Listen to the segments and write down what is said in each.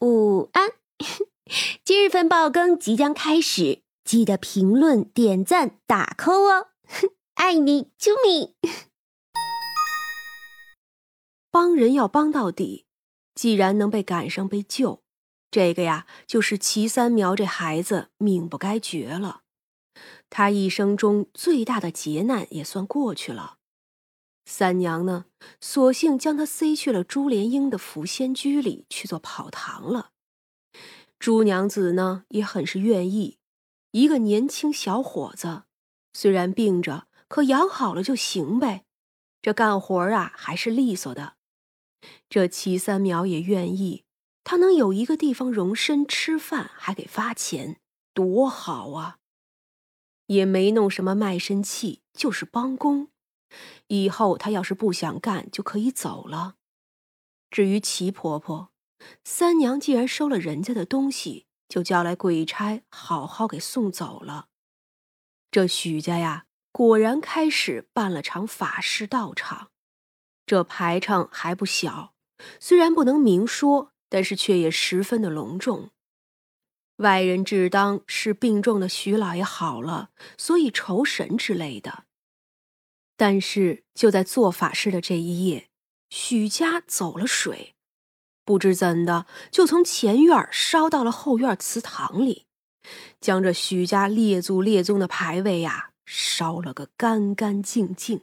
午安。今日份爆更即将开始，记得评论、点赞、打 call 哦！爱你，啾咪。帮人要帮到底，既然能被赶上被救，这个呀，就是齐三苗这孩子命不该绝了。他一生中最大的劫难也算过去了。三娘呢，索性将他塞去了朱莲英的福仙居里去做跑堂了。朱娘子呢，也很是愿意。一个年轻小伙子，虽然病着，可养好了就行呗。这干活啊，还是利索的。这齐三苗也愿意，他能有一个地方容身吃饭，还给发钱，多好啊！也没弄什么卖身契，就是帮工。以后他要是不想干，就可以走了。至于齐婆婆，三娘既然收了人家的东西，就叫来鬼差好好给送走了。这许家呀，果然开始办了场法事道场，这排场还不小，虽然不能明说，但是却也十分的隆重。外人只当是病重的徐老爷好了，所以酬神之类的。但是就在做法事的这一夜，许家走了水，不知怎的就从前院烧到了后院祠堂里，将这许家列祖列宗的牌位呀烧了个干干净净。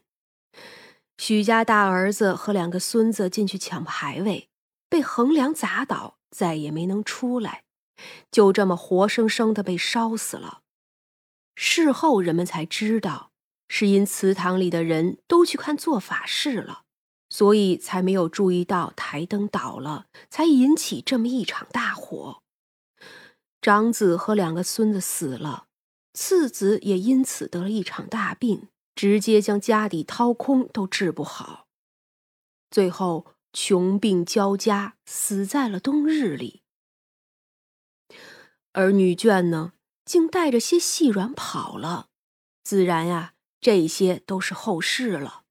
许家大儿子和两个孙子进去抢牌位，被横梁砸倒，再也没能出来，就这么活生生的被烧死了。事后人们才知道。是因祠堂里的人都去看做法事了，所以才没有注意到台灯倒了，才引起这么一场大火。长子和两个孙子死了，次子也因此得了一场大病，直接将家底掏空都治不好，最后穷病交加，死在了冬日里。而女眷呢，竟带着些细软跑了，自然呀。这些都是后事了。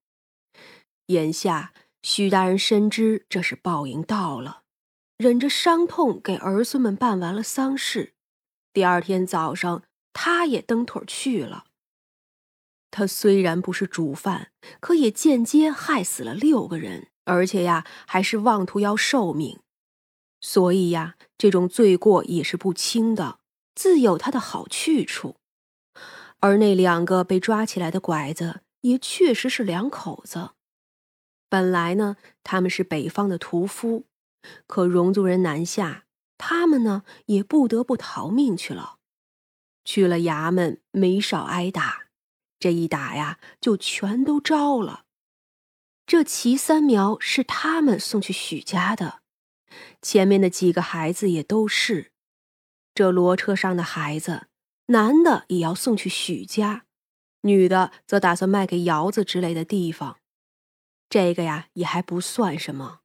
眼下，许大人深知这是报应到了，忍着伤痛给儿孙们办完了丧事。第二天早上，他也蹬腿去了。他虽然不是主犯，可也间接害死了六个人，而且呀，还是妄图要寿命。所以呀，这种罪过也是不轻的，自有他的好去处。而那两个被抓起来的拐子也确实是两口子。本来呢，他们是北方的屠夫，可戎族人南下，他们呢也不得不逃命去了。去了衙门，没少挨打。这一打呀，就全都招了。这齐三苗是他们送去许家的，前面的几个孩子也都是。这骡车上的孩子。男的也要送去许家，女的则打算卖给窑子之类的地方。这个呀，也还不算什么。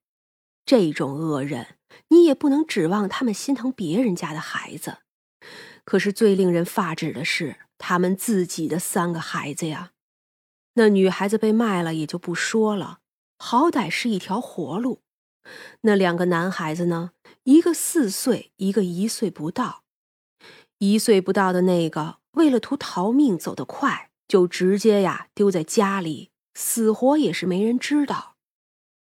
这种恶人，你也不能指望他们心疼别人家的孩子。可是最令人发指的是，他们自己的三个孩子呀。那女孩子被卖了也就不说了，好歹是一条活路。那两个男孩子呢？一个四岁，一个一岁不到。一岁不到的那个，为了图逃命走得快，就直接呀丢在家里，死活也是没人知道。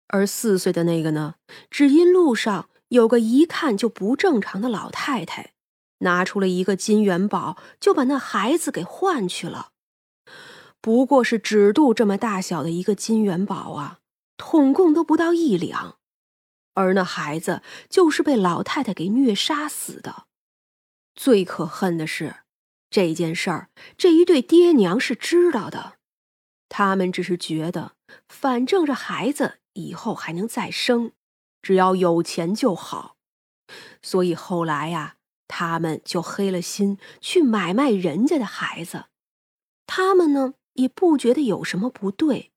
而四岁的那个呢，只因路上有个一看就不正常的老太太，拿出了一个金元宝，就把那孩子给换去了。不过是指肚这么大小的一个金元宝啊，统共都不到一两，而那孩子就是被老太太给虐杀死的。最可恨的是，这件事儿，这一对爹娘是知道的。他们只是觉得，反正这孩子以后还能再生，只要有钱就好。所以后来呀，他们就黑了心去买卖人家的孩子。他们呢，也不觉得有什么不对。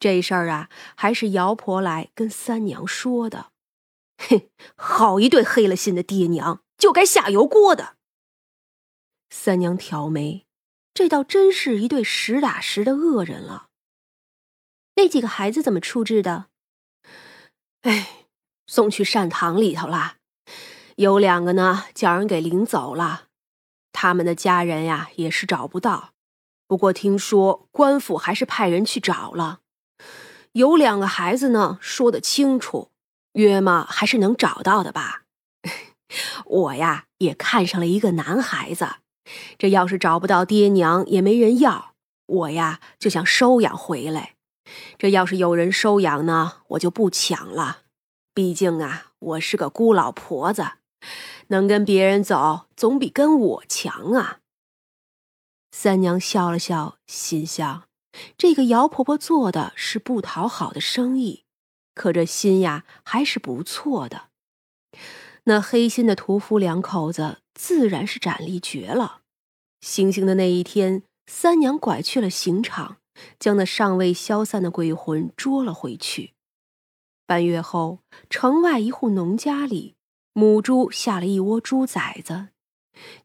这事儿啊，还是姚婆来跟三娘说的。嘿，好一对黑了心的爹娘！就该下油锅的。三娘挑眉，这倒真是一对实打实的恶人了。那几个孩子怎么处置的？哎，送去善堂里头了。有两个呢，叫人给领走了。他们的家人呀，也是找不到。不过听说官府还是派人去找了。有两个孩子呢，说得清楚，约嘛还是能找到的吧。我呀，也看上了一个男孩子。这要是找不到爹娘，也没人要，我呀就想收养回来。这要是有人收养呢，我就不抢了。毕竟啊，我是个孤老婆子，能跟别人走，总比跟我强啊。三娘笑了笑，心想：这个姚婆婆做的是不讨好的生意，可这心呀还是不错的。那黑心的屠夫两口子自然是斩立决了。行刑的那一天，三娘拐去了刑场，将那尚未消散的鬼魂捉了回去。半月后，城外一户农家里，母猪下了一窝猪崽子，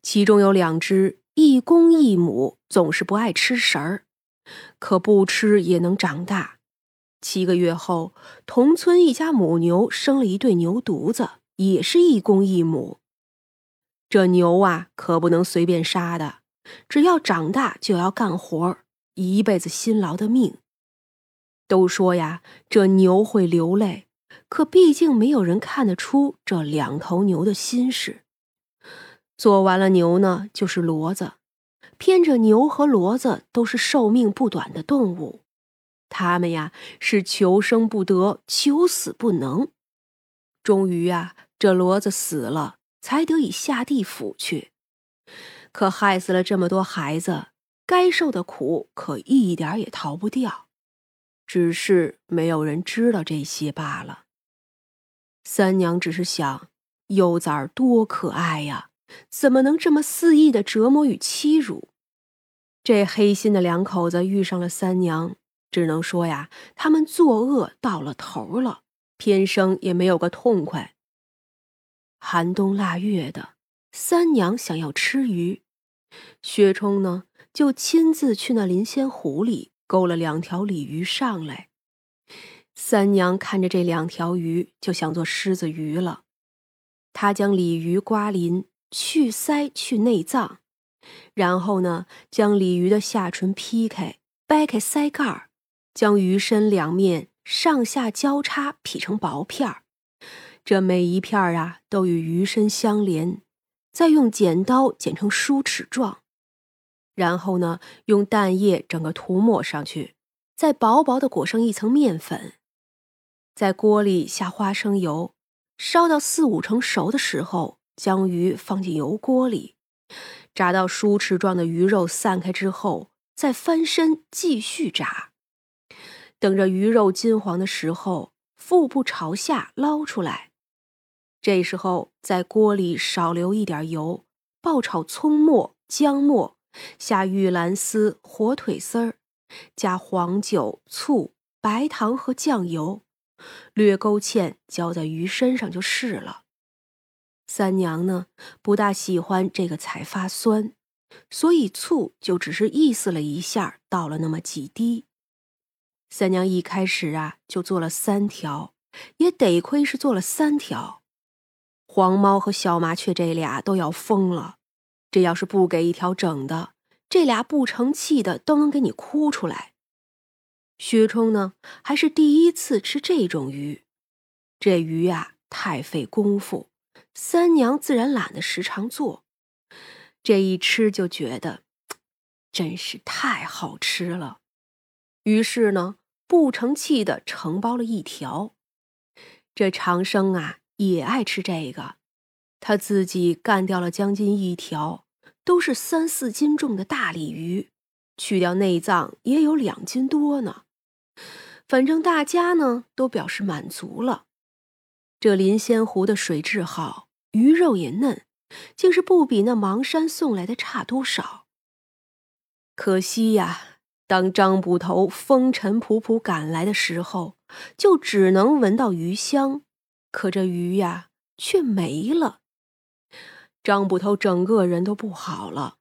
其中有两只一公一母，总是不爱吃食儿，可不吃也能长大。七个月后，同村一家母牛生了一对牛犊子，也是一公一母。这牛啊，可不能随便杀的，只要长大就要干活，一辈子辛劳的命。都说呀，这牛会流泪，可毕竟没有人看得出这两头牛的心事。做完了牛呢，就是骡子，偏着牛和骡子都是寿命不短的动物，它们呀是求生不得，求死不能。终于呀，这骡子死了，才得以下地府去。可害死了这么多孩子，该受的苦可一点也逃不掉。只是没有人知道这些罢了。三娘只是想，幼崽多可爱呀，怎么能这么肆意的折磨与欺辱？这黑心的两口子遇上了三娘，只能说呀，他们作恶到了头了，偏生也没有个痛快。寒冬腊月的，三娘想要吃鱼，薛冲呢就亲自去那临仙湖里。勾了两条鲤鱼上来，三娘看着这两条鱼，就想做狮子鱼了。她将鲤鱼刮鳞，去鳃去内脏，然后呢，将鲤鱼的下唇劈开，掰开鳃盖儿，将鱼身两面上下交叉劈成薄片儿。这每一片儿啊，都与鱼身相连，再用剪刀剪成梳齿状。然后呢，用蛋液整个涂抹上去，再薄薄的裹上一层面粉，在锅里下花生油，烧到四五成熟的时候，将鱼放进油锅里，炸到梳齿状的鱼肉散开之后，再翻身继续炸。等着鱼肉金黄的时候，腹部朝下捞出来，这时候在锅里少留一点油，爆炒葱末、姜末。下玉兰丝、火腿丝儿，加黄酒、醋、白糖和酱油，略勾芡，浇在鱼身上就是了。三娘呢，不大喜欢这个菜发酸，所以醋就只是意思了一下，倒了那么几滴。三娘一开始啊，就做了三条，也得亏是做了三条。黄猫和小麻雀这俩都要疯了。这要是不给一条整的，这俩不成器的都能给你哭出来。薛冲呢，还是第一次吃这种鱼，这鱼呀太费功夫，三娘自然懒得时常做。这一吃就觉得，真是太好吃了。于是呢，不成器的承包了一条。这长生啊也爱吃这个，他自己干掉了将近一条。都是三四斤重的大鲤鱼，去掉内脏也有两斤多呢。反正大家呢都表示满足了。这临仙湖的水质好，鱼肉也嫩，竟是不比那邙山送来的差多少。可惜呀，当张捕头风尘仆仆赶来的时候，就只能闻到鱼香，可这鱼呀却没了。张捕头整个人都不好了，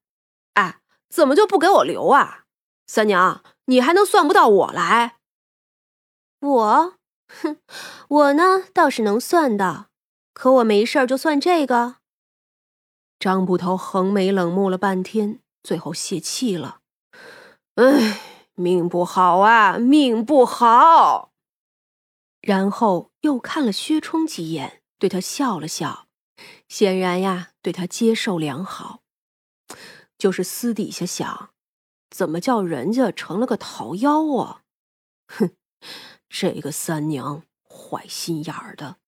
哎，怎么就不给我留啊？三娘，你还能算不到我来？我，哼，我呢倒是能算到，可我没事儿就算这个？张捕头横眉冷目了半天，最后泄气了。哎，命不好啊，命不好。然后又看了薛冲几眼，对他笑了笑，显然呀，对他接受良好。就是私底下想，怎么叫人家成了个桃妖啊？哼，这个三娘坏心眼儿的。